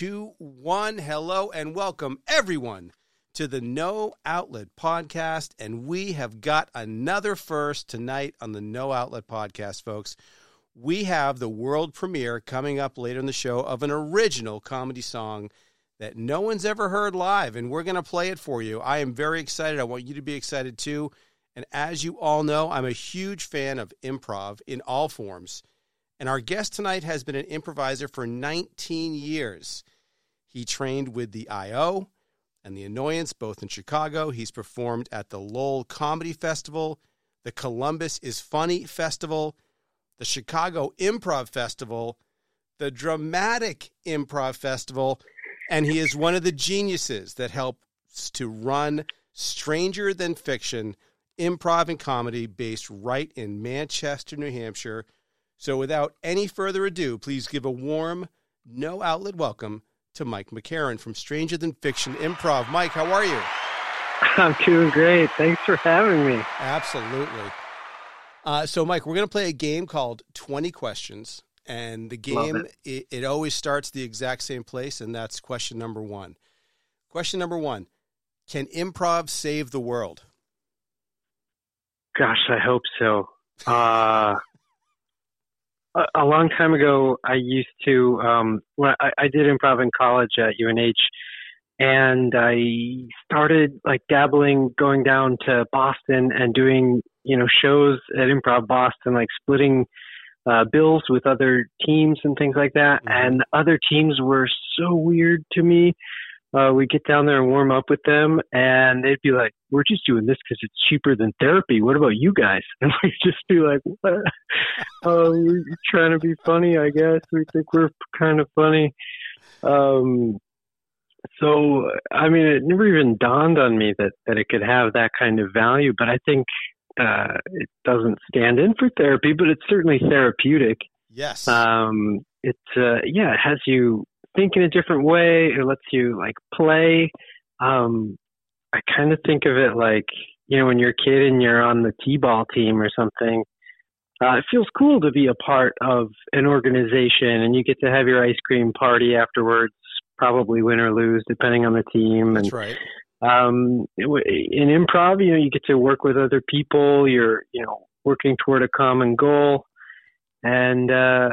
two, one. Hello and welcome everyone to the No Outlet Podcast. And we have got another first tonight on the No Outlet Podcast, folks. We have the world premiere coming up later in the show of an original comedy song that no one's ever heard live, and we're going to play it for you. I am very excited. I want you to be excited too. And as you all know, I'm a huge fan of improv in all forms. And our guest tonight has been an improviser for 19 years. He trained with the IO and the Annoyance both in Chicago. He's performed at the Lowell Comedy Festival, the Columbus is Funny Festival, the Chicago Improv Festival, the Dramatic Improv Festival, and he is one of the geniuses that helps to run Stranger Than Fiction improv and comedy based right in Manchester, New Hampshire. So, without any further ado, please give a warm, no outlet welcome to Mike McCarron from Stranger Than Fiction Improv. Mike, how are you? I'm doing great. Thanks for having me. Absolutely. Uh, so, Mike, we're going to play a game called 20 Questions. And the game, it. It, it always starts the exact same place, and that's question number one. Question number one Can improv save the world? Gosh, I hope so. Uh, a, a, long time ago, I used to. Um, well, I, I did improv in college at UNH, and I started like dabbling, going down to Boston and doing you know shows at Improv Boston, like splitting uh, bills with other teams and things like that. Mm-hmm. And other teams were so weird to me uh, we get down there and warm up with them, and they'd be like, "We're just doing this because it's cheaper than therapy. What about you guys?" And we'd just be like, "What? uh, we're trying to be funny, I guess. We think we're kind of funny." Um, so, I mean, it never even dawned on me that that it could have that kind of value. But I think uh, it doesn't stand in for therapy, but it's certainly therapeutic. Yes. Um, it uh, yeah, it has you think in a different way. It lets you like play. Um, I kind of think of it like you know when you're a kid and you're on the t-ball team or something. Uh, it feels cool to be a part of an organization, and you get to have your ice cream party afterwards. Probably win or lose, depending on the team. That's and, right. Um, in improv, you know, you get to work with other people. You're, you know, working toward a common goal, and uh,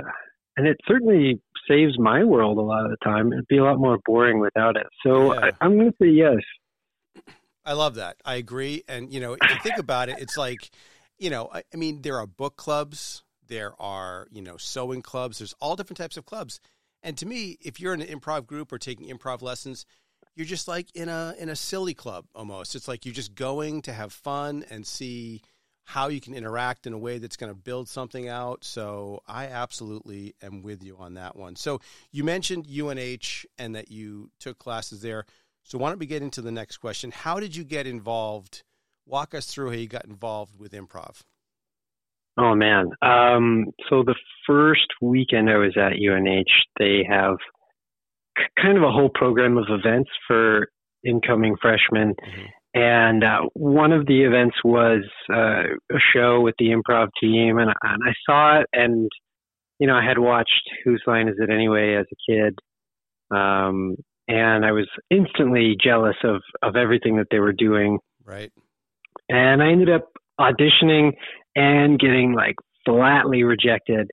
and it certainly saves my world a lot of the time. It'd be a lot more boring without it. So yeah. I, am going to say yes. I love that. I agree. And you know, if you think about it, it's like, you know, I, I mean, there are book clubs, there are you know sewing clubs. There's all different types of clubs. And to me, if you're in an improv group or taking improv lessons, you're just like in a in a silly club almost. It's like you're just going to have fun and see how you can interact in a way that's going to build something out. So I absolutely am with you on that one. So you mentioned UNH and that you took classes there. So why don't we get into the next question? How did you get involved? Walk us through how you got involved with improv. Oh man. Um, so the first weekend I was at UNH, they have kind of a whole program of events for incoming freshmen. Mm-hmm. And uh, one of the events was uh, a show with the improv team, and, and I saw it, and you know, I had watched Whose Line Is It Anyway as a kid, um, and I was instantly jealous of of everything that they were doing. Right. And I ended up auditioning and getting like flatly rejected.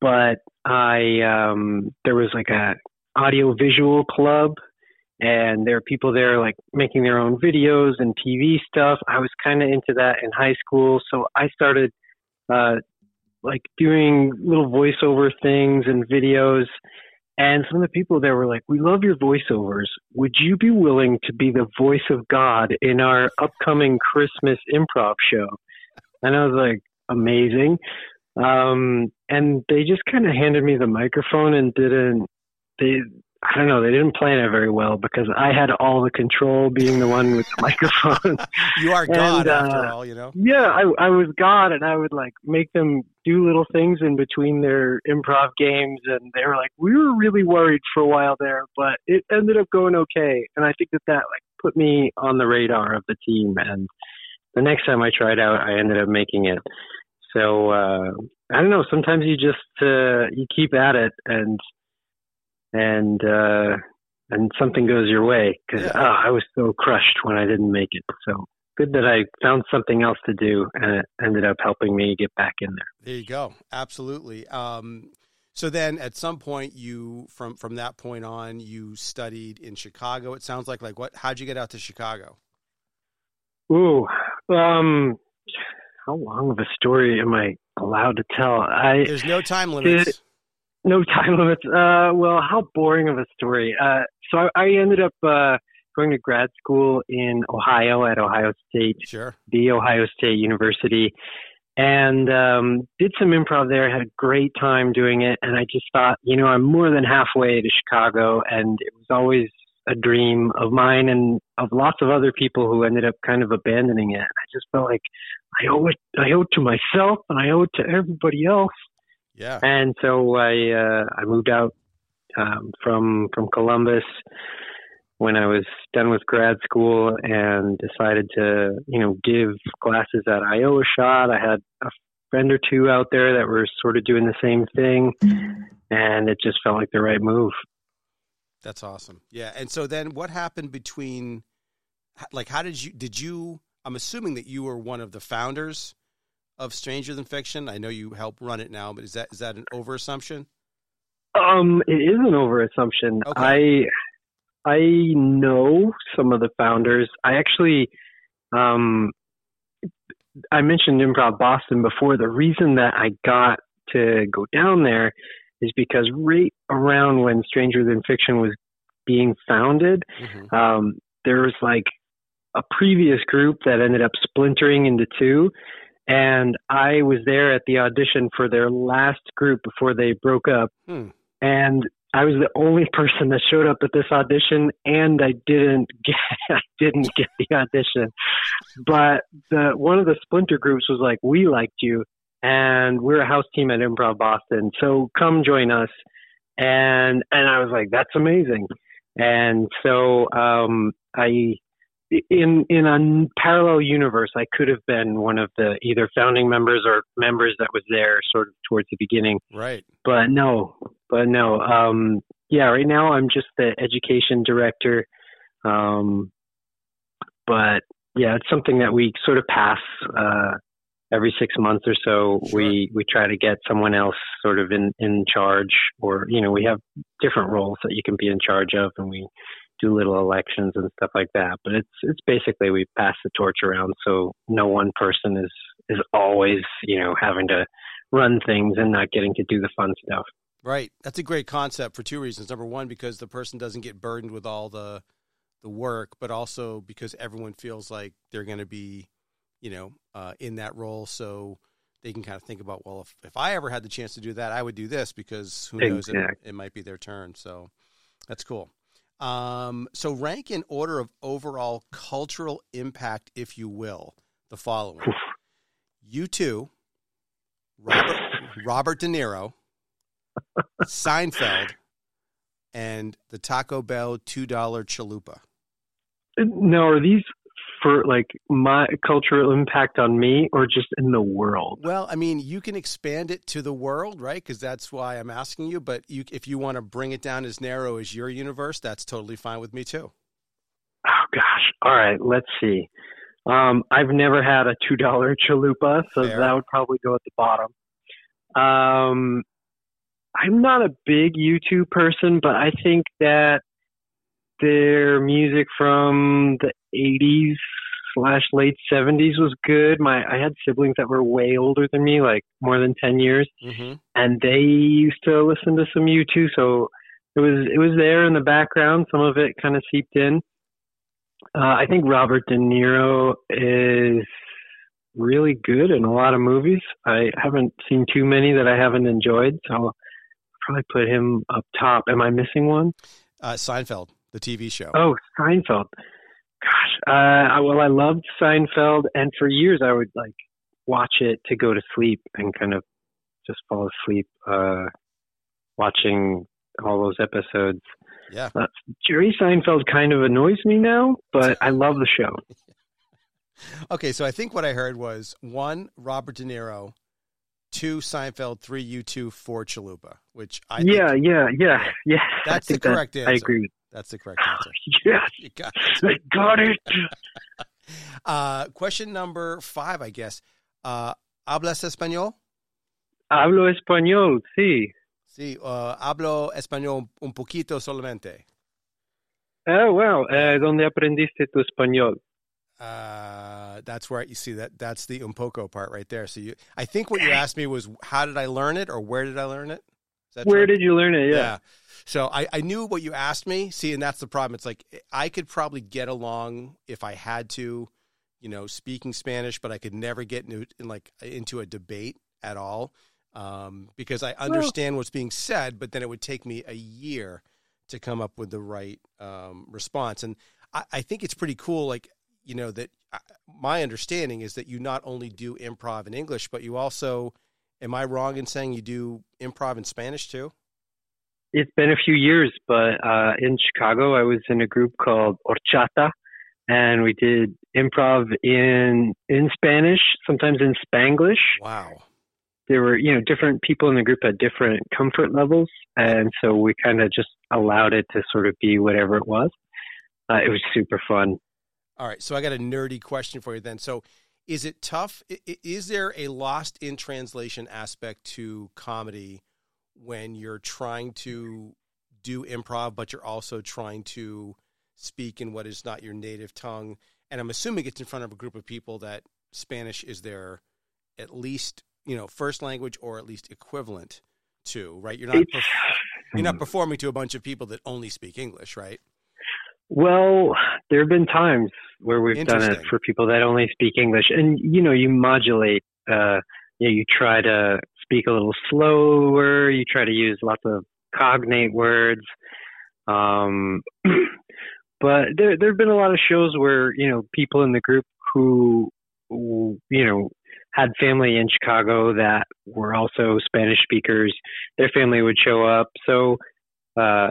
But I um, there was like a audio visual club and there are people there like making their own videos and TV stuff. I was kind of into that in high school, so I started uh, like doing little voiceover things and videos. And some of the people there were like, "We love your voiceovers. Would you be willing to be the voice of God in our upcoming Christmas improv show?" And I was like, "Amazing!" Um, and they just kind of handed me the microphone and didn't. They I don't know. They didn't plan it very well because I had all the control, being the one with the microphone. you are God, and, uh, after all, you know. Yeah, I, I was God, and I would like make them do little things in between their improv games, and they were like, we were really worried for a while there, but it ended up going okay, and I think that that like put me on the radar of the team. And the next time I tried out, I ended up making it. So uh, I don't know. Sometimes you just uh, you keep at it and and uh, and something goes your way because Yeah. oh, I was so crushed when I didn't make it. So good that I found something else to do, and it ended up helping me get back in there. There you go. Absolutely. Um, so then, at some point, you from from that point on, you studied in Chicago. It sounds like like what? How'd you get out to Chicago? Ooh, um, how long of a story am I allowed to tell? I There's no time limits. No time limits. Uh, well, how boring of a story. Uh, so I, I ended up uh, going to grad school in Ohio at Ohio State, Sure. the Ohio State University, and um, did some improv there. Had a great time doing it, and I just thought, you know, I'm more than halfway to Chicago, and it was always a dream of mine and of lots of other people who ended up kind of abandoning it. I just felt like I owe it. I owe it to myself, and I owe it to everybody else. Yeah. And so I uh, I moved out um, from from Columbus when I was done with grad school and decided to you know give classes at IO a shot. I had a friend or two out there that were sort of doing the same thing, and it just felt like the right move. That's awesome. Yeah. And so then, what happened between? Like, how did you? Did you? I'm assuming that you were one of the founders of Stranger Than Fiction. I know you help run it now, but is that is that an over assumption? Um, it is an overassumption. Okay. I I know some of the founders. I actually um I mentioned Improv Boston before. The reason that I got to go down there is because right around when Stranger Than Fiction was being founded, Mhm. um, there was like a previous group that ended up splintering into two. And I was there at the audition for their last group before they broke up. Hmm. And I was the only person that showed up at this audition, and I didn't get I didn't get the audition. But the one of the splinter groups was like, "We liked you, and we're a house team at Improv Boston, so come join us." And and I was like, "That's amazing." And so um, I in in a parallel universe, I could have been one of the either founding members or members that was there sort of towards the beginning Right. but no, but no. Um, yeah, right now I'm just the education director. Um, but yeah, it's something that we sort of pass uh, every six months or so. Sure. We we try to get someone else sort of in in charge, or you know, we have different roles that you can be in charge of, and we do little elections and stuff like that. But it's it's basically we pass the torch around, so no one person is is always you know having to run things and not getting to do the fun stuff. Right. That's a great concept for two reasons. Number one, because the person doesn't get burdened with all the the work, but also because everyone feels like they're going to be, you know, uh, in that role, so they can kind of think about, well, if, if I ever had the chance to do that, I would do this because who knows, it, it might be their turn. So that's cool. Um, so rank in order of overall cultural impact, if you will, the following: U2, Robert, Robert De Niro, Seinfeld, and the Taco Bell two dollar chalupa. Now, are these for like my cultural impact on me or just in the world? Well, I mean, you can expand it to the world, right? Because that's why I'm asking you. But you, if you want to bring it down as narrow as your universe, that's totally fine with me too. Oh gosh. All right, let's see. Um, I've never had a two dollar chalupa, so Fair. that would probably go at the bottom. Um, I'm not a big U2 person, but I think that their music from the '80s slash late '70s was good. My I had siblings that were way older than me, like more than ten years, Mm-hmm. and they used to listen to some U2, so it was it was there in the background. Some of it kind of seeped in. Uh, I think Robert De Niro is really good in a lot of movies. I haven't seen too many that I haven't enjoyed, so I'll probably put him up top. Am I missing one? Uh, Seinfeld, the TV show. Oh, Seinfeld. Gosh, uh, well, I loved Seinfeld, and for years I would like watch it to go to sleep and kind of just fall asleep uh, watching all those episodes. Yeah. Uh, Jerry Seinfeld kind of annoys me now, but I love the show. Okay, so I think what I heard was one, Robert De Niro two Seinfeld, three U2, four Chalupa, which I yeah, think, yeah, yeah, yeah. That's the correct that, answer. I agree. That's the correct answer. yes, You got it. I got it. Uh, question number five, I guess. Uh, ¿Hablas español? Hablo español, sí. Sí, uh, hablo español un poquito solamente. Oh, wow. Eh, ¿Dónde aprendiste tu español? Uh, that's where you see that. That's the un poco part right there. So you, I think what you asked me was, how did I learn it, or where did I learn it? Where true? did you learn it? Yeah. So I, I knew what you asked me. See, and that's the problem. It's like I could probably get along if I had to, you know, speaking Spanish, but I could never get into in like into a debate at all um, because I understand what's being said, but then it would take me a year to come up with the right um, response. And I, I think it's pretty cool. Like you know that I, my understanding is that you not only do improv in English, but you also. Am I wrong in saying you do improv in Spanish too? It's been a few years, but uh, in Chicago, I was in a group called Orchata, and we did improv in in Spanish, sometimes in Spanglish. Wow. There were, you know, different people in the group had different comfort levels, and so we kind of just allowed it to sort of be whatever it was. Uh, it was super fun. All right, so I got a nerdy question for you then. So, is it tough? Is there a lost in translation aspect to comedy when you're trying to do improv, but you're also trying to speak in what is not your native tongue? And I'm assuming it's in front of a group of people that Spanish is their at least you know first language or at least equivalent to. Right? You're not perf- you're not performing to a bunch of people that only speak English, right? Well, there have been times where we've done it for people that only speak English, and you know, you modulate. Uh, you, know, you try to speak a little slower. You try to use lots of cognate words. Um, but there there have been a lot of shows where you know people in the group who, who you know had family in Chicago that were also Spanish speakers. Their family would show up, so uh,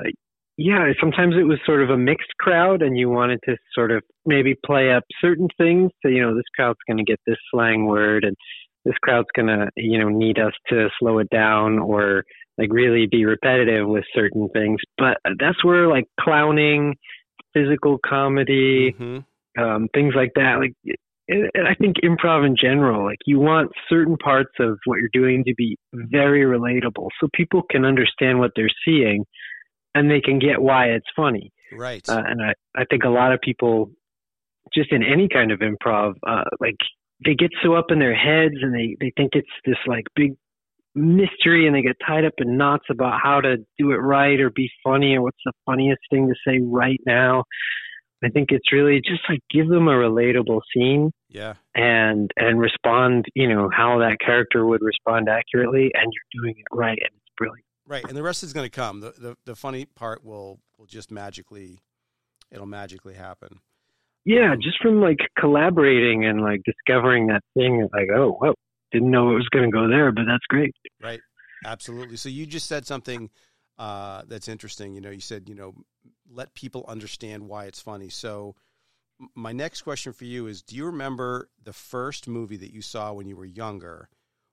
yeah, sometimes it was sort of a mixed crowd, and you wanted to sort of maybe play up certain things. So you know, this crowd's going to get this slang word, and this crowd's going to you know need us to slow it down or like really be repetitive with certain things. But that's where like clowning, physical comedy, hmm um, things like that. Like, and I think improv in general, like you want certain parts of what you're doing to be very relatable, so people can understand what they're seeing, and they can get why it's funny. Right. Uh, and I, I think a lot of people, just in any kind of improv, uh, like they get so up in their heads and they they think it's this like big mystery, and they get tied up in knots about how to do it right or be funny or what's the funniest thing to say right now. I think it's really just like give them a relatable scene yeah. and and respond, you know, how that character would respond accurately, and you're doing it right, and it's brilliant. Right, and the rest is going to come. The, the the funny part will will just magically, it'll magically happen. Yeah, Um, just from like collaborating and like discovering that thing, like oh, whoa, didn't know it was going to go there, but that's great. Right, absolutely. So you just said something uh, that's interesting. You know, you said you know let people understand why it's funny. So my next question for you is: Do you remember the first movie that you saw when you were younger?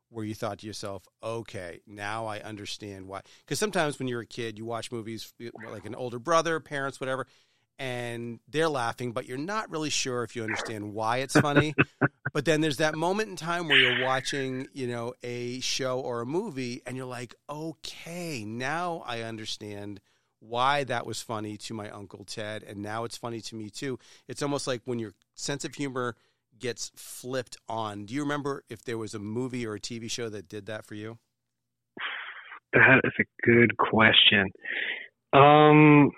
Where you thought to yourself, okay, now I understand why. Because sometimes when you're a kid, you watch movies eh, like an older brother, parents, whatever, and they're laughing, but you're not really sure if you understand why it's funny. but then there's that moment in time where you're watching, you know, a show or a movie, and you're like, okay, now I understand why that was funny to my uncle Ted, and now it's funny to me too. It's almost like when your sense of humor gets flipped on. Do you remember if there was a movie or a TV show that did that for you? That is a good question. Um,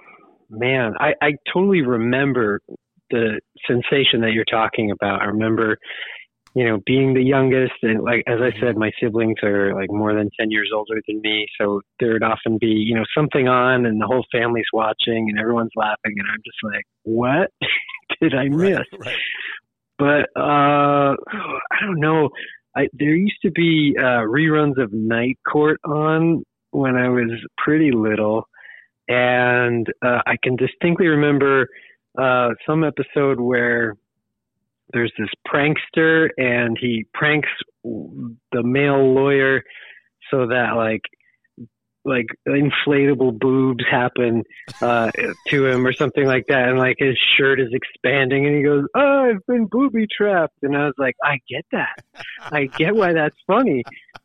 man, I I totally remember the sensation that you're talking about. I remember, you know, being the youngest, and like as I said, my siblings are like more than ten years older than me, so there'd often be you know something on, and the whole family's watching, and everyone's laughing, and I'm just like, what did I miss? Right, right. But uh I don't know. I there used to be uh reruns of Night Court on when I was pretty little and uh I can distinctly remember uh some episode where there's this prankster, and he pranks the male lawyer so that like like inflatable boobs happen uh, to him or something like that, and like his shirt is expanding, and he goes, "Oh, I've been booby trapped," and I was like, "I get that, I get why that's funny."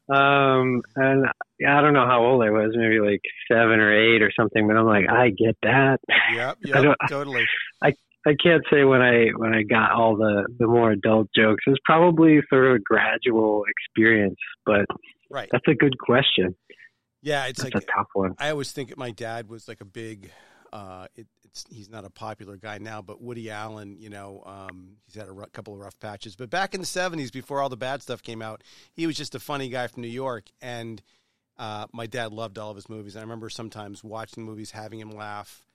Um, and I don't know how old I was, maybe like seven or eight or something, but I'm like, I get that. Yep, yep, totally. I I can't say when I when I got all the the more adult jokes. It was probably sort of a gradual experience, but right. That's a good question. Yeah, it's That's like a tough one. I always think my dad was like a big. Uh, it, it's he's not a popular guy now, but Woody Allen, you know, um, he's had a r- couple of rough patches. But back in the '70s, before all the bad stuff came out, he was just a funny guy from New York, and uh, my dad loved all of his movies. And I remember sometimes watching movies, having him laugh,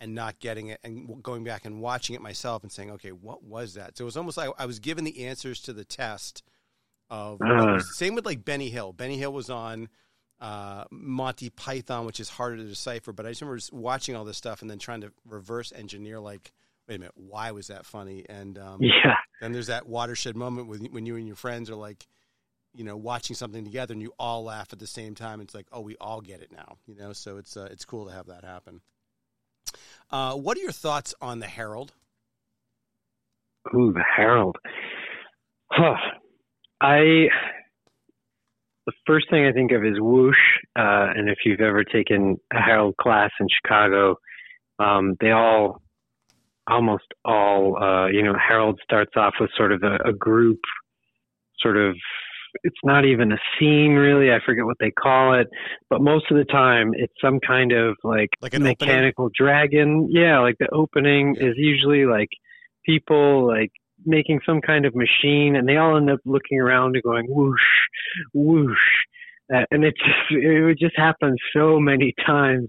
and not getting it, and going back and watching it myself and saying, "Okay, what was that?" So it was almost like I was given the answers to the test of. Uh. Same with like Benny Hill. Benny Hill was on uh, Monty Python, which is harder to decipher. But I just remember watching all this stuff and then trying to reverse engineer, like, wait a minute, why was that funny? And um, yeah, then there's that watershed moment with, when you and your friends are like, you know, watching something together and you all laugh at the same time. It's like, oh, we all get it now, you know. So it's uh, it's cool to have that happen. Uh, what are your thoughts on the Harold? Ooh, the Harold. Huh. I the first thing I think of is whoosh. Uh, and if you've ever taken a Harold class in Chicago, um, they all, almost all, uh, you know, Harold starts off with sort of a, a group, sort of. It's not even a scene really. I forget what they call it, but most of the time it's some kind of like, Like an mechanical dragon. Yeah, like the opening Yeah. is usually like people like making some kind of machine, and they all end up looking around and going whoosh, whoosh, uh, and it just it just happen so many times,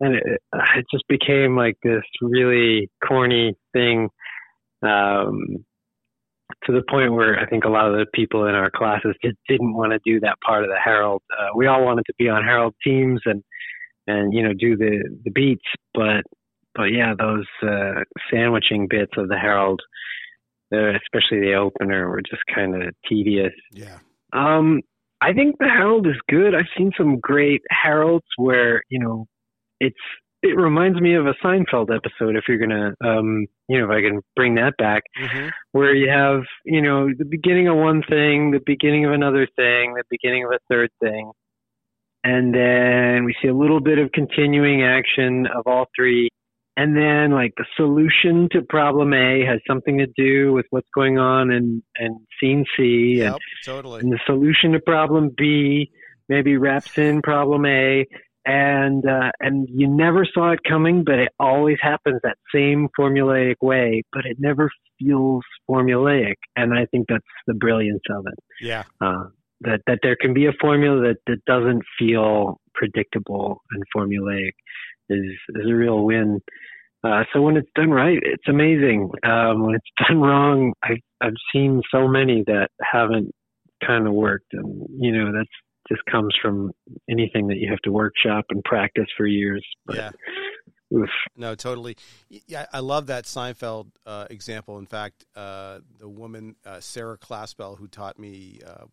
and it, it just became like this really corny thing. Um, to the point where I think a lot of the people in our classes just didn't want to do that part of the Harold. Uh, we all wanted to be on Harold teams and and you know do the the beats, but but yeah, those uh, sandwiching bits of the Harold, uh, especially the opener, were just kind of tedious. Yeah, Um, I think the Harold is good. I've seen some great Harolds where you know it's it reminds me of a Seinfeld episode. If you're gonna, um, you know, if I can bring that back, hmm where you have you know the beginning of one thing, the beginning of another thing, the beginning of a third thing, and then we see a little bit of continuing action of all three. And then, like the solution to problem A has something to do with what's going on in, in scene C, and totally. and the solution to problem B maybe wraps in problem A, and uh, and you never saw it coming, but it always happens that same formulaic way, but it never feels formulaic, and I think that's the brilliance of it. Yeah, Uh, that that there can be a formula that, that doesn't feel predictable and formulaic is is a real win. Uh, so when it's done right, it's amazing. Um, when it's done wrong, I've I've seen so many that haven't kind of worked, and you know that's just comes from anything that you have to workshop and practice for years. But, yeah. oof. No, totally. Yeah, I love that Seinfeld uh, example. In fact, uh, the woman uh, Sarah Claspel, who taught me uh,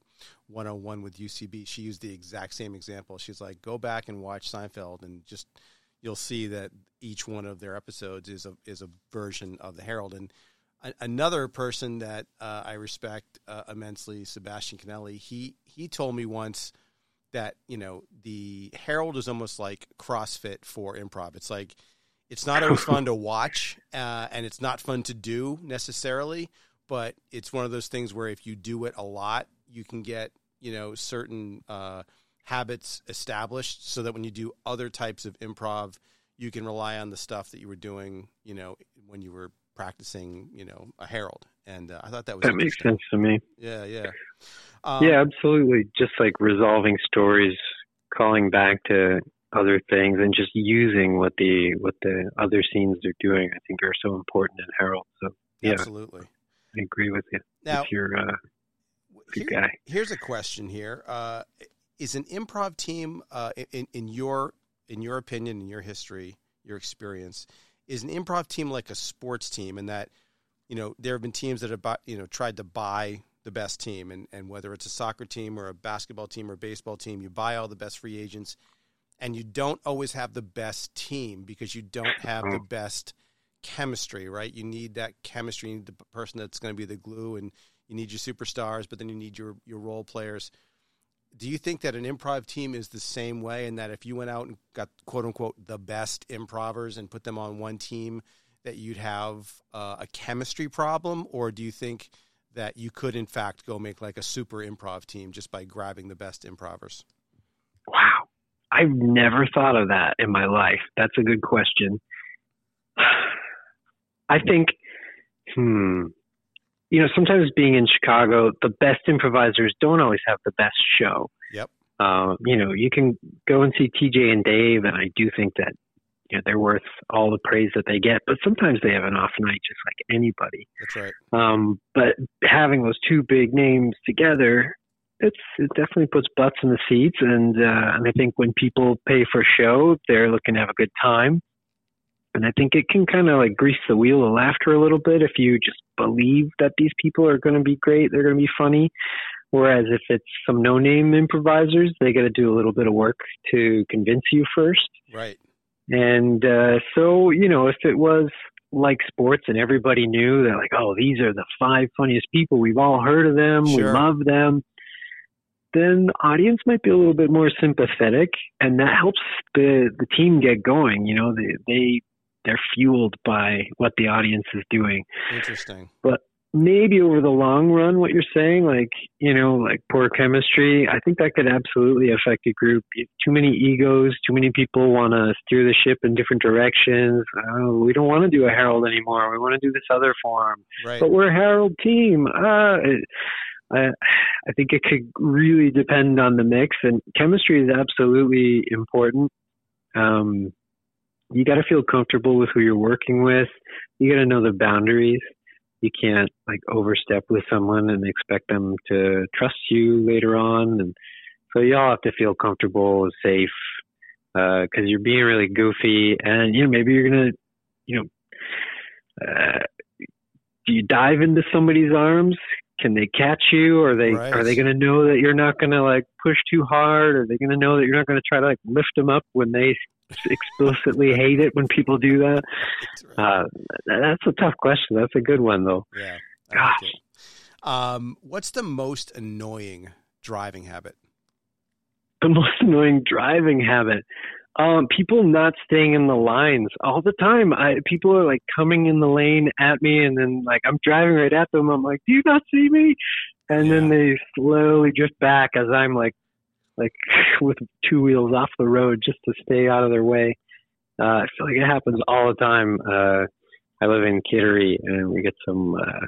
101 with UCB, she used the exact same example. She's like, "Go back and watch Seinfeld, and just you'll see that each one of their episodes is a is a version of the Harold." And a- another person that uh, I respect uh, immensely, Sebastian Canelli, he he told me once that you know the Harold is almost like CrossFit for improv. It's like it's not always fun to watch, uh, and it's not fun to do necessarily. But it's one of those things where if you do it a lot, you can get you know certain uh, habits established, so that when you do other types of improv, you can rely on the stuff that you were doing, you know, when you were practicing, you know, a Harold. And uh, I thought that was that makes sense to me. Yeah, yeah, um, yeah, absolutely. Just like resolving stories, calling back to other things, and just using what the what the other scenes are doing. I think are so important in Harold. So yeah, absolutely. I agree with you. Now, if you're uh, good here- guy. Here's a question here: uh, Is an improv team, uh, in in your in your opinion, in your history, your experience, is an improv team like a sports team in that, you know, there have been teams that have bought, you know tried to buy the best team, and and whether it's a soccer team or a basketball team or a baseball team, you buy all the best free agents, and you don't always have the best team because you don't have the best chemistry, right? You need that chemistry. You need the person that's going to be the glue, and you need your superstars, but then you need your your role players. Do you think that an improv team is the same way, and that if you went out and got quote unquote the best improvers and put them on one team, that you'd have uh, a chemistry problem, or do you think that you could in fact go make like a super improv team just by grabbing the best improvers? Wow. I've never thought of that in my life. That's a good question. I think, hmm, you know, sometimes being in Chicago, the best improvisers don't always have the best show. Yep. Uh, you know, you can go and see TJ and Dave, and I do think that you know, they're worth all the praise that they get. But sometimes they have an off night, just like anybody. That's right. Um, but having those two big names together, it's it definitely puts butts in the seats, and uh, and I think when people pay for a show, they're looking to have a good time. And I think it can kind of like grease the wheel of laughter a little bit if you just believe that these people are going to be great, they're going to be funny. Whereas if it's some no name improvisers, they got to do a little bit of work to convince you first. Right. And uh, so, you know, if it was like sports and everybody knew that, like, oh, these are the five funniest people, we've all heard of them, we love them, then the audience might be a little bit more sympathetic, and that helps the the team get going. You know, they they they're fueled by what the audience is doing Interesting. But maybe over the long run, what you're saying, like, you know, like poor chemistry, I think that could absolutely affect a group. Too many egos, too many people want to steer the ship in different directions. Oh, we don't want to do a Harold anymore. We want to do this other form. Right. But we're a Harold team. Uh, I, I think it could really depend on the mix, and chemistry is absolutely important. Um, you got to feel comfortable with who you're working with. You got to know the boundaries. You can't like overstep with someone and expect them to trust you later on. And so you all have to feel comfortable and safe because you're being really goofy and you know maybe you're gonna you know uh, do you dive into somebody's arms. Can they catch you? Are they Right. are they gonna know that you're not gonna like push too hard? Are they gonna know that you're not gonna try to like lift them up when they explicitly hate it when people do that That's right. uh, that's a tough question. That's a good one, though. yeah. I gosh. like. Um, what's the most annoying driving habit? The most annoying driving habit. Um, people not staying in the lines all the time. I people are like coming in the lane at me, and then like I'm driving right at them. I'm like, "Do you not see me?" And then they slowly drift back as I'm like, like with two wheels off the road just to stay out of their way. Uh, I feel like it happens all the time. Uh, I live in Kittery, and we get some uh,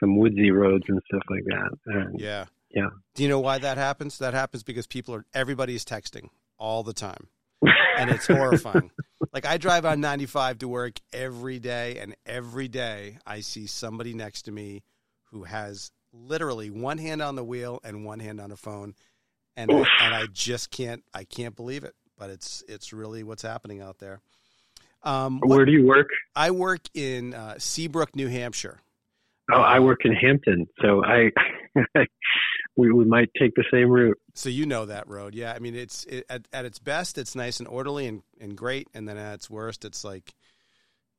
some woodsy roads and stuff like that. And Yeah. Yeah. Do you know why that happens? That happens because people are everybody is texting all the time. And it's horrifying. like I drive on 95 to work every day and every day I see somebody next to me who has literally one hand on the wheel and one hand on a phone and I, and I just can't I can't believe it, but it's it's really what's happening out there. Um what- Where do you work? I work in uh, Seabrook, New Hampshire. Oh, I work in Hampton, so I we, we might take the same route. So you know that road, yeah. I mean, it's it, at at its best, it's nice and orderly and, and great, and then at its worst, it's like,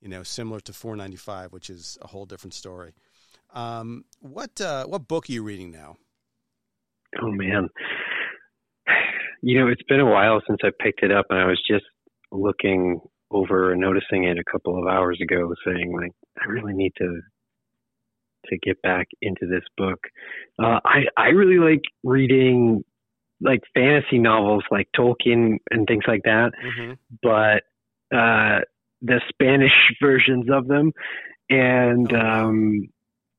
you know, similar to 495, which is a whole different story. Um, what uh, what book are you reading now? Oh man, you know it's been a while since I picked it up, and I was just looking over and noticing it a couple of hours ago, saying like I really need to to get back into this book. Uh, I I really like reading like fantasy novels, like Tolkien and things like that. Mm-hmm. but uh, the Spanish versions of them, and Oh, um,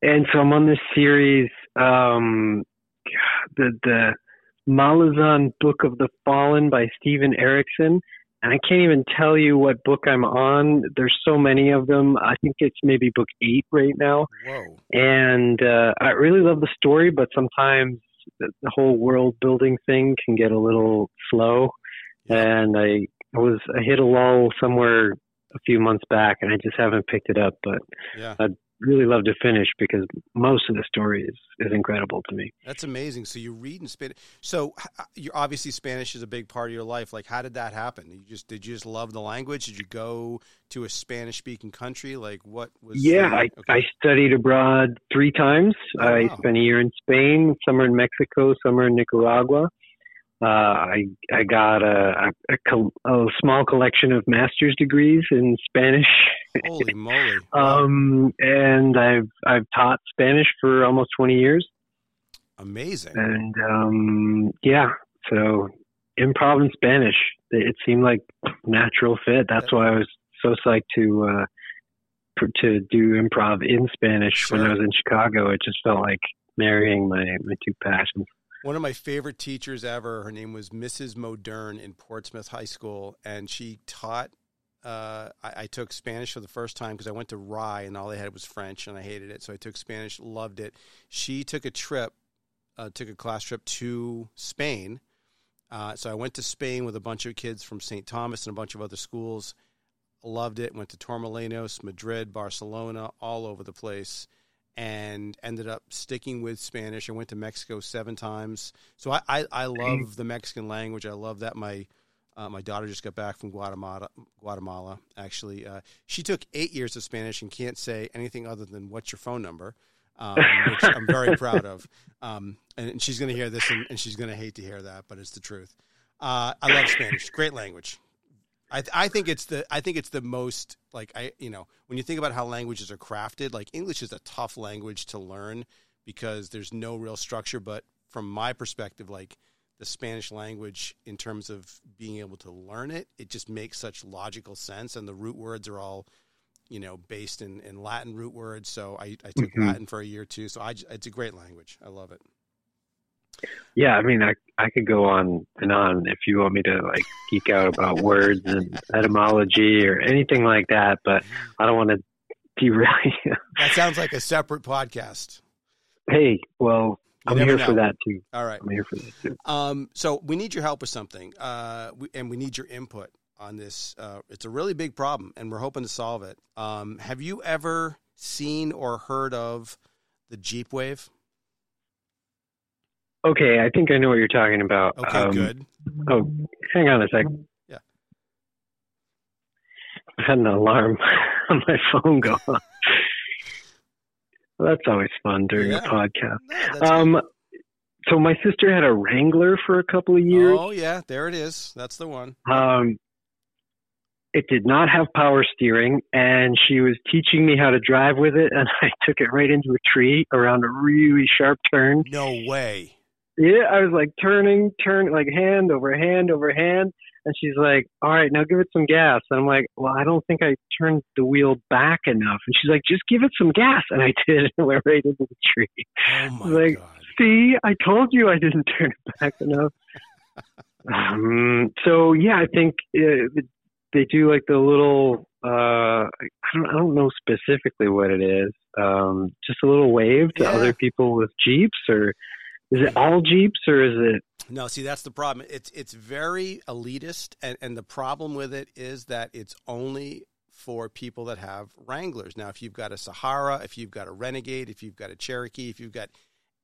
and so I'm on this series, um, the the Malazan Book of the Fallen by Steven Erikson. And I can't even tell you what book I'm on. There's so many of them. I think it's maybe book eight right now. Whoa, And uh, I really love the story, but sometimes the, the whole world building thing can get a little slow. And I, I was I hit a lull somewhere a few months back, and I just haven't picked it up. But yeah, really love to finish because most of the story is, is incredible to me. That's amazing. So you read in Spanish. So you obviously Spanish is a big part of your life. Like, how did that happen? You just did you just love the language? Did you go to a Spanish speaking country? Like, what was? Yeah, the, I okay. I studied abroad three times. Oh, I wow. spent a year in Spain, summer in Mexico, summer in Nicaragua. Uh, I I got a, a, a, small collection of master's degrees in Spanish. Holy moly! um, and I've I've taught Spanish for almost twenty years. Amazing. And um, yeah, so improv in Spanish. It seemed like natural fit. That's why I was so psyched to uh, to do improv in Spanish sure. when I was in Chicago. It just felt like marrying my my two passions one of my favorite teachers ever. Her name was Mrs. Modern in Portsmouth High School, and she taught. Uh, I, I, took Spanish for the first time because I went to Rye and all they had was French, and I hated it. So I took Spanish, loved it. She took a trip, uh, took a class trip to Spain. Uh, so I went to Spain with a bunch of kids from St. Thomas and a bunch of other schools. Loved it. Went to Torremolinos, Madrid, Barcelona, all over the place and ended up sticking with Spanish. I went to Mexico seven times, so I I, I love the Mexican language. I love that my uh, my daughter just got back from Guatemala. Guatemala, actually, uh, she took eight years of Spanish and can't say anything other than "What's your phone number," um, which I'm very proud of. Um, and she's going to hear this, and, and she's going to hate to hear that, but it's the truth. Uh, I love Spanish; great language. I, th- I think it's the I think it's the most like I you know when you think about how languages are crafted like English is a tough language to learn because there's no real structure but from my perspective like the Spanish language in terms of being able to learn it it just makes such logical sense and the root words are all you know based in, in Latin root words so I, I took mm-hmm. Latin for a year too so I it's a great language I love it yeah, I mean, I I could go on and on if you want me to like geek out about words and etymology or anything like that, but I don't want to derail you. That sounds like a separate podcast. Hey, well, I'm here know. for that too. All right, I'm here for that too. Um, so we need your help with something, uh, we, and we need your input on this. Uh, it's a really big problem, and we're hoping to solve it. Um, have you ever seen or heard of the Jeep Wave? Okay, I think I know what you're talking about. Okay, um, good. Oh, hang on a sec. Yeah. I had an alarm on my phone go off. Well, that's always fun during yeah. a podcast. No, um, so my sister had a Wrangler for a couple of years. Oh yeah, there it is. That's the one. Um, it did not have power steering, and she was teaching me how to drive with it, and I took it right into a tree around a really sharp turn. No way. Yeah, I was like turning, turn like hand over hand over hand. And she's like, all right, now give it some gas. And I'm like, well, I don't think I turned the wheel back enough. And she's like, just give it some gas. And I did. And went right into the tree. Oh my like, God. see, I told you I didn't turn it back enough. um, so, yeah, I think uh, they do like the little, uh, I, don't, I don't know specifically what it is. Um, just a little wave to yeah. other people with Jeeps or is it all Jeeps or is it? No, see that's the problem. It's it's very elitist, and, and the problem with it is that it's only for people that have Wranglers. Now, if you've got a Sahara, if you've got a Renegade, if you've got a Cherokee, if you've got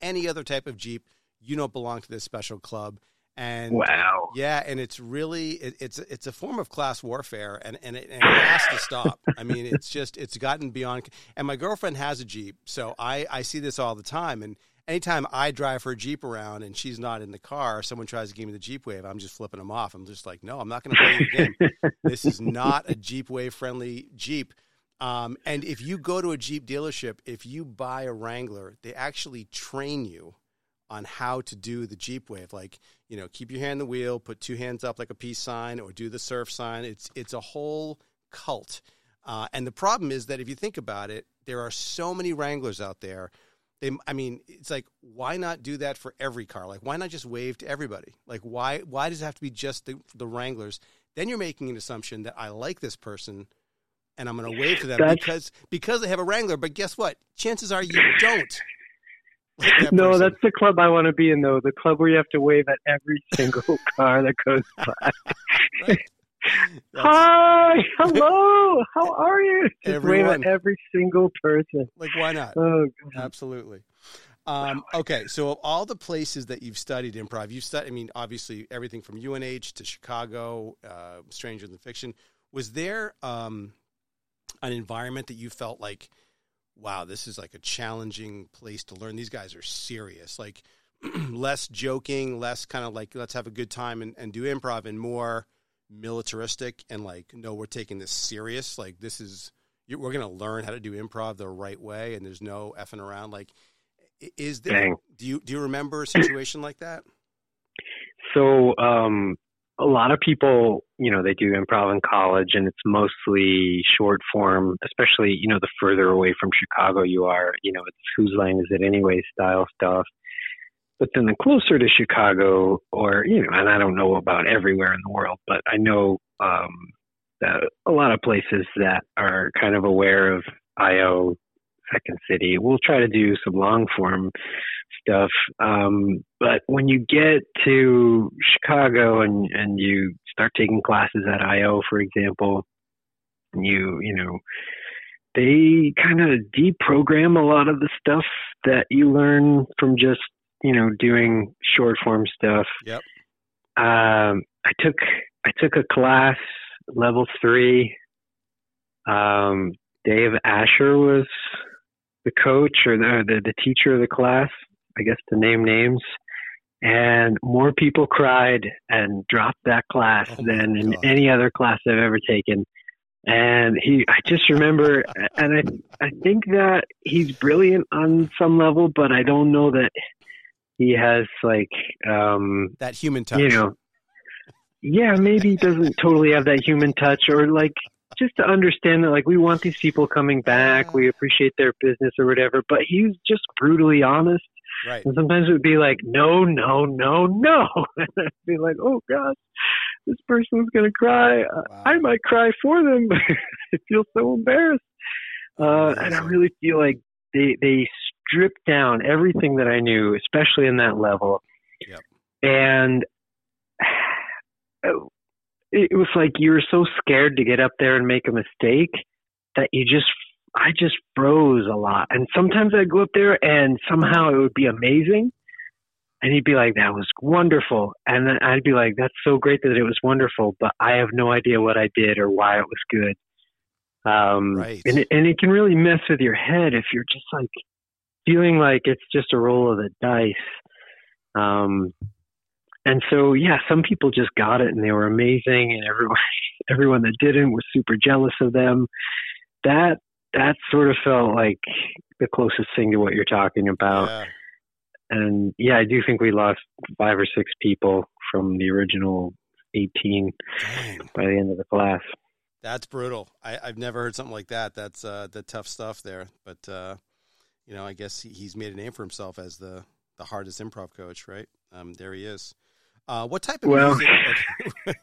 any other type of Jeep, you don't belong to this special club. And wow, yeah, and it's really it, it's it's a form of class warfare, and and it, and it has to stop. I mean, it's just it's gotten beyond. And my girlfriend has a Jeep, so I I see this all the time, and anytime I drive her Jeep around and she's not in the car, someone tries to give me the Jeep Wave, I'm just flipping them off. I'm just like, no, I'm not going to play the game. this is not a Jeep Wave friendly Jeep. Um, and if you go to a Jeep dealership, if you buy a Wrangler, they actually train you on how to do the Jeep Wave. Like, you know, keep your hand on the wheel, put two hands up like a peace sign, or do the surf sign. It's it's a whole cult. Uh, and the problem is that if you think about it, there are so many Wranglers out there they i mean it's like why not do that for every car? Like why not just wave to everybody? Like why why does it have to be just the, the wranglers? Then you're making an assumption that i like this person and i'm going to wave to them That's... because because they have a wrangler but guess what? Chances are you don't. Like that no person. that's the club i want to be in though the club where you have to wave at every single car that goes by. Right Hi, hello, how are you? Just Everyone. every single person. like why not? Oh, God. Absolutely. Um, okay, so of all the places that you've studied improv, you've studied. I mean, obviously everything from UNH to Chicago, uh, Stranger Than Fiction. Was there um, an environment that you felt like, wow, this is like a challenging place to learn? These guys are serious. Like less joking, less kind of like let's have a good time and, and do improv, and more militaristic and like no, we're taking this serious. Like this is we're going to learn how to do improv the right way, and there's no effing around. Like, is there? Dang. Do you do you remember a situation like that? So, um, a lot of people, you know, they do improv in college and it's mostly short form, especially, you know, the further away from Chicago you are, you know, it's whose line is it anyway style stuff. But then the closer to Chicago, or, you know, and I don't know about everywhere in the world, but I know um, that a lot of places that are kind of aware of IO Second City will try to do some long form stuff. Um, but when you get to Chicago and and you start taking classes at IO, for example, you you know they kind of deprogram a lot of the stuff that you learn from just you know doing short form stuff. Yep. Um, I took I took a class level three. Um, Dave Asher was the coach or the, the the teacher of the class. I guess to name names. And more people cried and dropped that class Oh than in any other class I've ever taken. And he, I just remember, and I, I think that he's brilliant on some level, but I don't know that he has like, um, That human touch. you know, yeah, maybe he doesn't totally have that human touch or like just to understand that like we want these people coming back, we appreciate their business or whatever, but he's just brutally honest. right. And sometimes it would be like, no, no, no, no. And I'd be like, oh gosh, this person's going to cry. Wow. I might cry for them, but I feel so embarrassed. Uh, and I really feel like they, they stripped down everything that I knew, especially in that level. Yep. And it, was like you were so scared to get up there and make a mistake that you just I just froze a lot. And sometimes I'd go up there and somehow it would be amazing. And he'd be like, that was wonderful. And then I'd be like, that's so great that it was wonderful, but I have no idea what I did or why it was good. Um, Right. and, it, and it can really mess with your head if you're just like feeling like it's just a roll of the dice. Um, and so, yeah, some people just got it and they were amazing, and everyone, everyone that didn't was super jealous of them. That that sort of felt like the closest thing to what you're talking about. Yeah. And yeah, I do think we lost five or six people from the original 18 Dang. by the end of the class. That's brutal. I, I've never heard something like that. That's uh, the tough stuff there. But uh, you know, I guess he, he's made a name for himself as the the hardest improv coach, right? Um, there he is. Uh, what type of Well- music?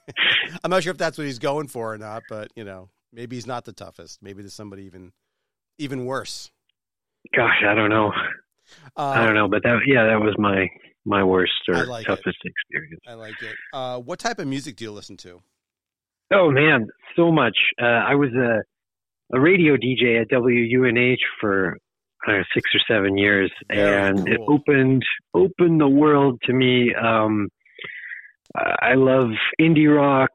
I'm not sure if that's what he's going for or not, but you know, maybe he's not the toughest. Maybe there's somebody even even worse. Gosh, I don't know. Uh, I don't know, but that yeah, that was my my worst or like it. toughest experience. I like it. Uh, what type of music do you listen to? Oh man, so much. Uh, I was a a radio DJ at WUNH for know, six or seven years, and it opened opened the world to me. Um, I love indie rock,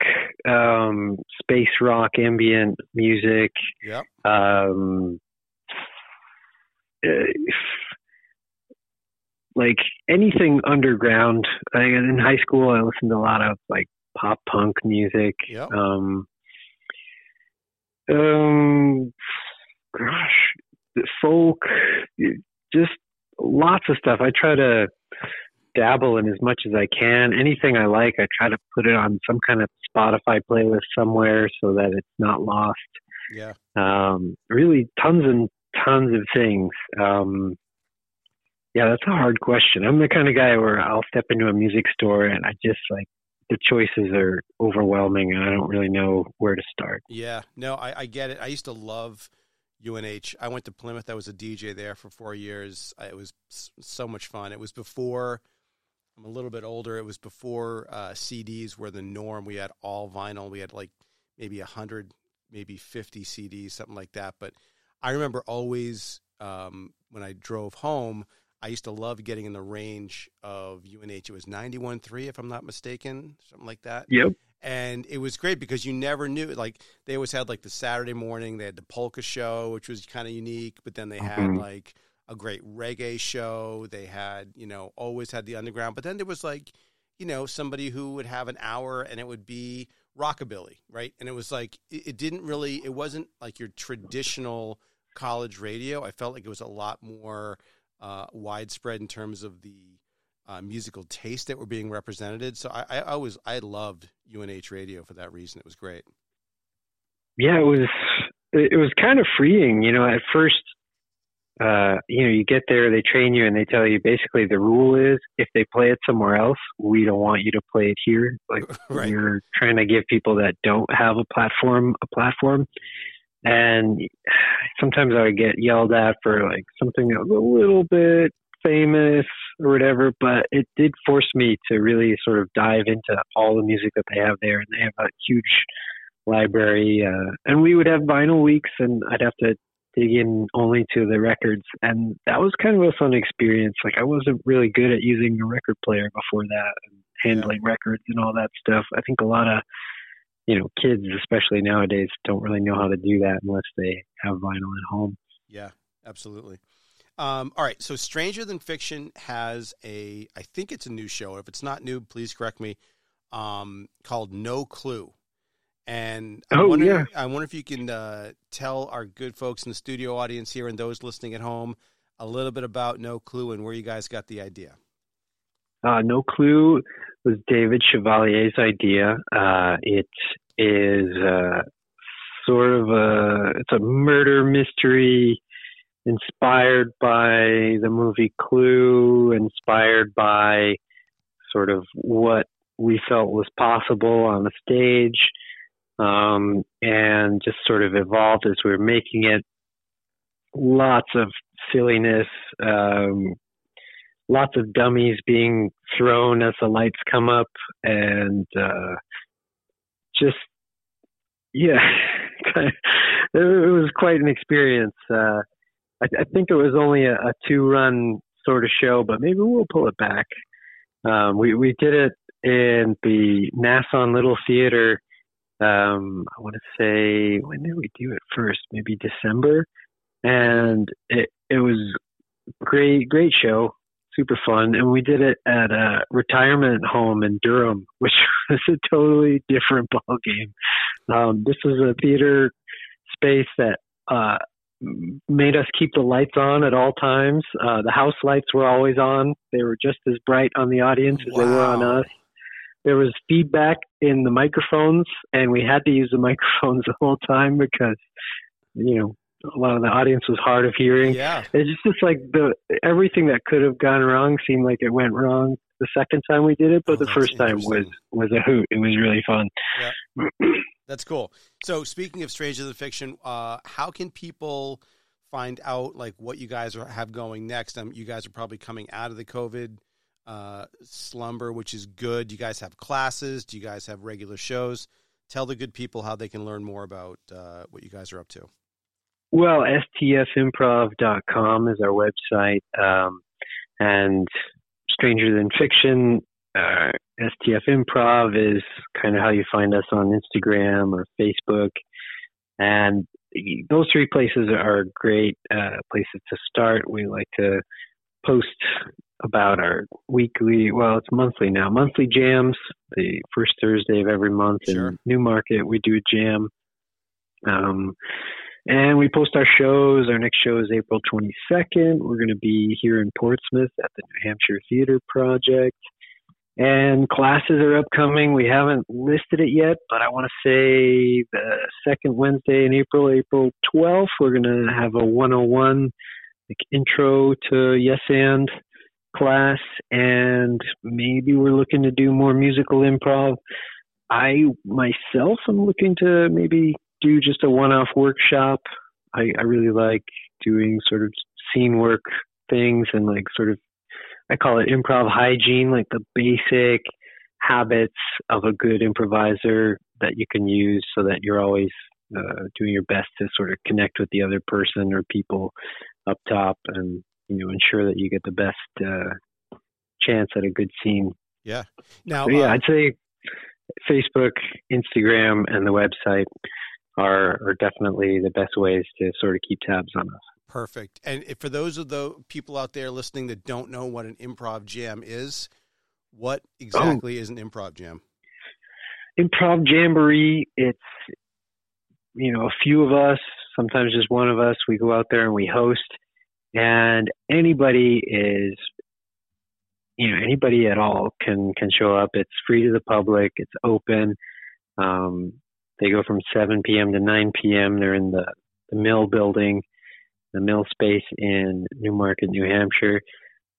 um, space rock, ambient music. Yep. Um, uh, like anything underground. I, in high school, I listened to a lot of like pop punk music. Yep. Um, um, gosh, folk, just lots of stuff. I try to dabble in as much as I can. Anything I like, I try to put it on some kind of Spotify playlist somewhere so that it's not lost. Yeah. Um, really, tons and tons of things. Um, yeah, that's a hard question. I'm the kind of guy where I'll step into a music store and I just like the choices are overwhelming and I don't really know where to start. Yeah, no, I, I get it. I used to love UNH. I went to Plymouth. I was a DJ there for four years. I, it was so much fun. It was before I'm a little bit older. It was before uh, CDs were the norm. We had all vinyl. We had like maybe a hundred, maybe 50 CDs, something like that. But I remember always um, when I drove home, I used to love getting in the range of UNH. It was 91.3, if I'm not mistaken, something like that. Yep. And it was great because you never knew. Like they always had like the Saturday morning. They had the polka show, which was kind of unique. But then they had Mhm. like a great reggae show. They had, you know, always had the underground. But then there was like, you know, somebody who would have an hour and it would be rockabilly, right? And it was like it, it didn't really. It wasn't like your traditional college radio. I felt like it was a lot more uh, widespread in terms of the uh, musical taste that were being represented. So I, I always I loved UNH radio for that reason. It was great. yeah, it was it was kind of freeing. You know, at first, uh, you know, you get there, they train you, and they tell you basically the rule is if they play it somewhere else, we don't want you to play it here. Like right. you're trying to give people that don't have a platform a platform. And sometimes I would get yelled at for like something that was a little bit famous or whatever, but it did force me to really sort of dive into all the music that they have there. And they have a huge library. Uh, and we would have vinyl weeks, and I'd have to dig in only to the records. And that was kind of a fun experience. Like, I wasn't really good at using a record player before that and handling records and all that stuff. I think a lot of you know, kids, especially nowadays, don't really know how to do that unless they have vinyl at home. Yeah, absolutely. Um, all right, so Stranger Than Fiction has a, I think it's a new show. If it's not new, please correct me. Um, called No Clue, and I Oh, wonder, yeah. I wonder if you can uh, tell our good folks in the studio audience here and those listening at home a little bit about No Clue and where you guys got the idea. Uh, no Clue was David Chevalier's idea. Uh, it is uh, sort of a it's a murder mystery inspired by the movie Clue, inspired by sort of what we felt was possible on the stage, um, and just sort of evolved as we were making it. Lots of silliness, um, lots of dummies being thrown as the lights come up and uh just yeah it was quite an experience uh i, I think it was only a, a two run sort of show but maybe we'll pull it back um we we did it in the Nassau Little Theater um I want to say when did we do it first maybe December and it it was great great show super fun. And we did it at a retirement home in Durham, which was a totally different ball game. Um, this was a theater space that uh, made us keep the lights on at all times. Uh, the house lights were always on. They were just as bright on the audience as they were on us. There was feedback in the microphones, and we had to use the microphones the whole time because, you know, a lot of the audience was hard of hearing. Yeah, It's just, just like the everything that could have gone wrong seemed like it went wrong the second time we did it, but Oh, the first time was was a hoot. It was really fun. That's cool. So, speaking of Stranger Than Fiction, uh, how can people find out like what you guys are, have going next? Um, you guys are probably coming out of the COVID uh, slumber, which is good. You guys have classes. Do you guys have regular shows? Tell the good people how they can learn more about uh, what you guys are up to. Well, stfimprov.com is our website, um, and Stranger Than Fiction, uh, STF Improv is kind of how you find us on Instagram or Facebook, and those three places are great uh, places to start. We like to post about our weekly, well, it's monthly now, monthly jams, the first Thursday of every month Sure. in Newmarket. We do a jam. Um, and we post our shows. Our next show is April 22nd. We're going to be here in Portsmouth at the New Hampshire Theater Project. And classes are upcoming. We haven't listed it yet, but I want to say the second Wednesday in April, April 12th, we're going to have a 101 like intro to Yes and class. And maybe we're looking to do more musical improv. I myself am looking to maybe do just a one-off workshop. I, I really like doing sort of scene work things and like sort of I call it improv hygiene, like the basic habits of a good improviser that you can use so that you're always uh, doing your best to sort of connect with the other person or people up top and you know ensure that you get the best uh, chance at a good scene. Yeah. Now, But yeah, um, I'd say Facebook, Instagram, and the website are are definitely the best ways to sort of keep tabs on us. Perfect. And for those of the people out there listening that don't know what an improv jam is, what exactly is an improv jam? Improv Jamboree, it's you know a few of us, sometimes just one of us. We go out there and we host, and anybody is you know anybody at all can can show up. It's free to the public. It's open. Um, they go from 7 p.m. to 9 p.m. They're in the, the mill building, the mill space in Newmarket, New Hampshire.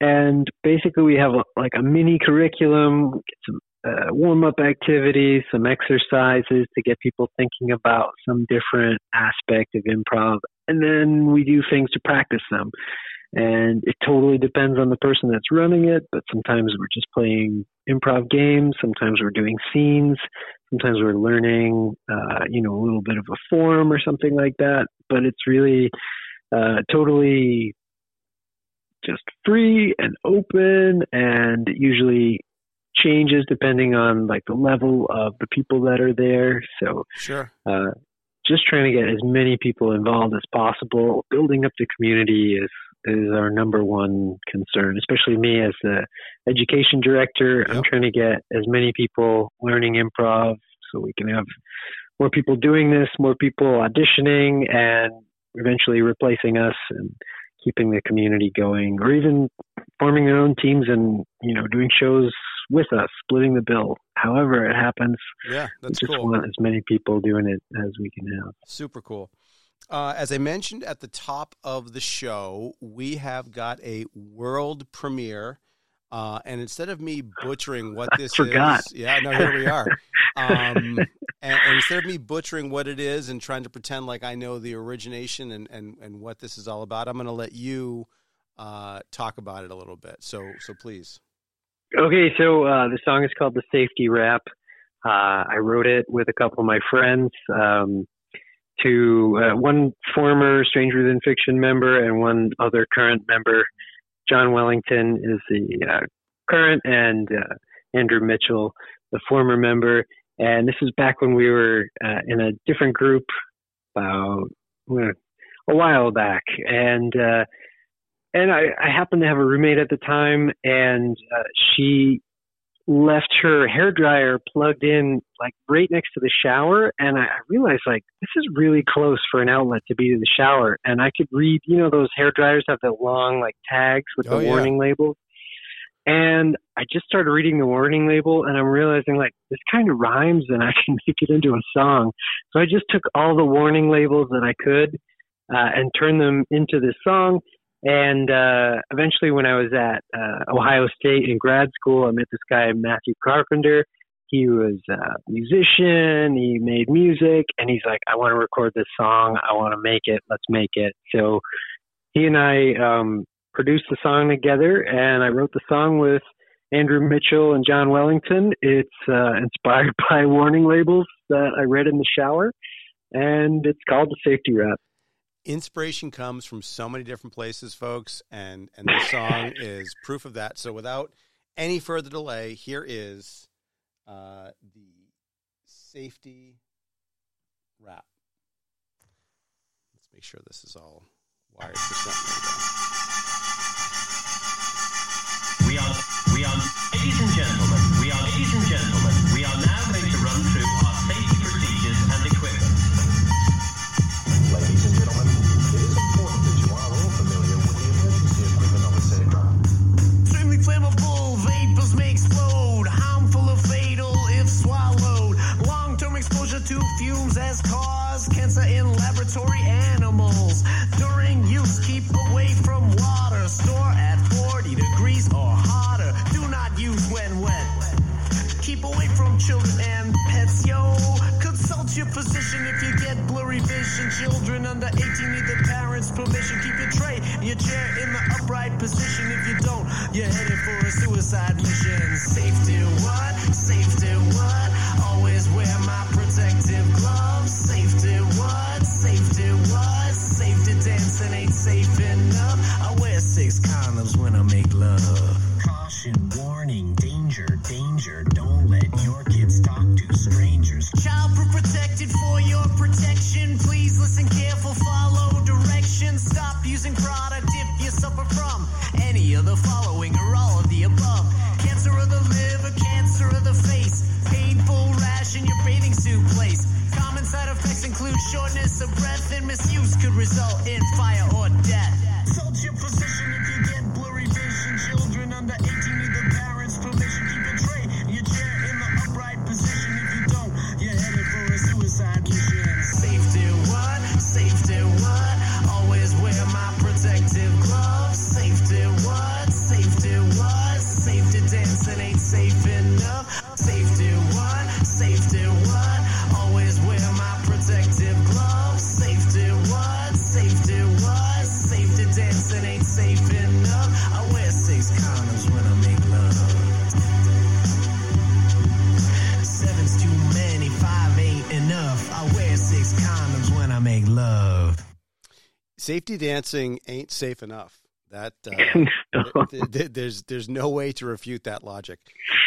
And basically, we have a, like a mini curriculum, some uh, warm up activities, some exercises to get people thinking about some different aspect of improv. And then we do things to practice them. And it totally depends on the person that's running it, but sometimes we're just playing improv games, sometimes we're doing scenes, sometimes we're learning, uh, you know, a little bit of a form or something like that. But it's really uh, totally just free and open, and it usually changes depending on like the level of the people that are there. So Sure. uh, just trying to get as many people involved as possible. Building up the community is is our number one concern, especially me as the education director. I'm trying to get as many people learning improv so we can have more people doing this, more people auditioning, and eventually replacing us and keeping the community going, or even forming their own teams and you know doing shows with us, splitting the bill. However it happens, Yeah, that's we just cool. want as many people doing it as we can have. Super cool. Uh, as I mentioned at the top of the show, we have got a world premiere. Uh, and instead of me butchering what I this forgot. is, yeah, no, here we are. Um, and, and instead of me butchering what it is and trying to pretend like I know the origination and, and, and what this is all about, I'm going to let you uh, talk about it a little bit. So, so please. Okay, so uh, the song is called "The Safety Rap." Uh, I wrote it with a couple of my friends. Um, to uh, one former Stranger Than Fiction member and one other current member. John Wellington is the uh, current, and uh, Andrew Mitchell, the former member. And this is back when we were uh, in a different group about a while back, and uh, and I, I happened to have a roommate at the time, and uh, she left her hair dryer plugged in like right next to the shower, and I realized like this is really close for an outlet to be to the shower, and I could read, you know, those hair dryers have the long like tags with Oh, the yeah. warning labels. And I just started reading the warning label, and I'm realizing like this kind of rhymes, and I can make it into a song. So I just took all the warning labels that I could uh, and turned them into this song. And uh, eventually, when I was at uh, Ohio State in grad school, I met this guy, Matthew Carpenter. He was a musician, he made music, and he's like, I want to record this song. I want to make it. Let's make it. So he and I um, produced the song together, and I wrote the song with Andrew Mitchell and John Wellington. It's uh, inspired by warning labels that I read in the shower, and it's called the Safety Rap. Inspiration comes from so many different places, folks, and and this song is proof of that. So, without any further delay, here is uh, the safety rap. Let's make sure this is all wired for something. We are, we are, ladies and gentlemen, fumes has caused cancer in laboratory animals. During use, keep away from water. Store at 40 degrees or hotter. Do not use when wet. Keep away from children and pets, yo. Consult your physician if you get blurry vision. Children under 18 need their parents' permission. Keep your tray and Your chair in the upright position. If you don't, you're headed for a suicide mission. Safety what? Safety what? When I make love. Caution, warning, danger, danger. Don't let your kids talk to strangers. Childproof protected for your protection. Please listen careful, follow directions. Stop using product if you suffer from any of the following or all of the above. Cancer of the liver, cancer of the face, painful rash in your bathing suit place. Common side effects include shortness of breath and misuse could result in fire or death. Safety dancing ain't safe enough. That uh, th- th- there's there's no way to refute that logic.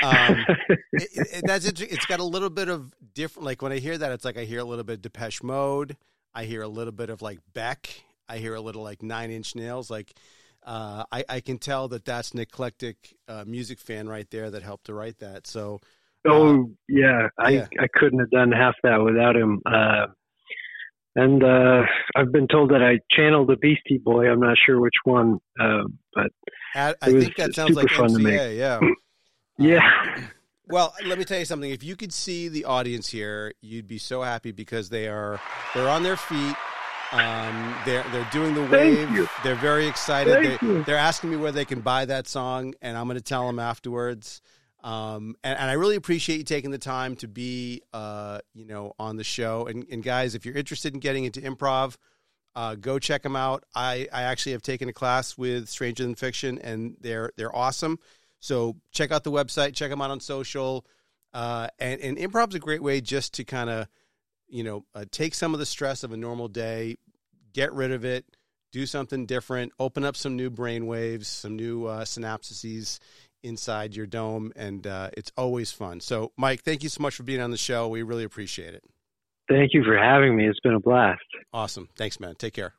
Um, it, it, that's it, it's got a little bit of different. Like when I hear that, it's like I hear a little bit of Depeche Mode. I hear a little bit of like Beck. I hear a little like Nine Inch Nails. Like uh, I, I can tell that that's an eclectic uh, music fan right there that helped to write that. So Oh yeah, I yeah. I couldn't have done half that without him. Uh, and uh, I've been told that I channeled a Beastie Boy. I'm not sure which one, uh, but I, I think that sounds like fun. MCA. Yeah. yeah, Well, let me tell you something. If you could see the audience here, you'd be so happy because they are they're on their feet. Um, they're they're doing the wave. They're very excited. Thank they, you. They're asking me where they can buy that song, and I'm going to tell them afterwards. Um, and, and I really appreciate you taking the time to be, uh, you know, on the show. And, and guys, if you're interested in getting into improv, uh, go check them out. I, I actually have taken a class with Stranger Than Fiction, and they're they're awesome. So check out the website, check them out on social. Uh, and, and improv is a great way just to kind of, you know, uh, take some of the stress of a normal day, get rid of it, do something different, open up some new brain waves, some new uh, synapses inside your dome, and uh, it's always fun. So, Mike, thank you so much for being on the show. We really appreciate it. thank you for having me. It's been a blast. Awesome. Thanks, man. Take care.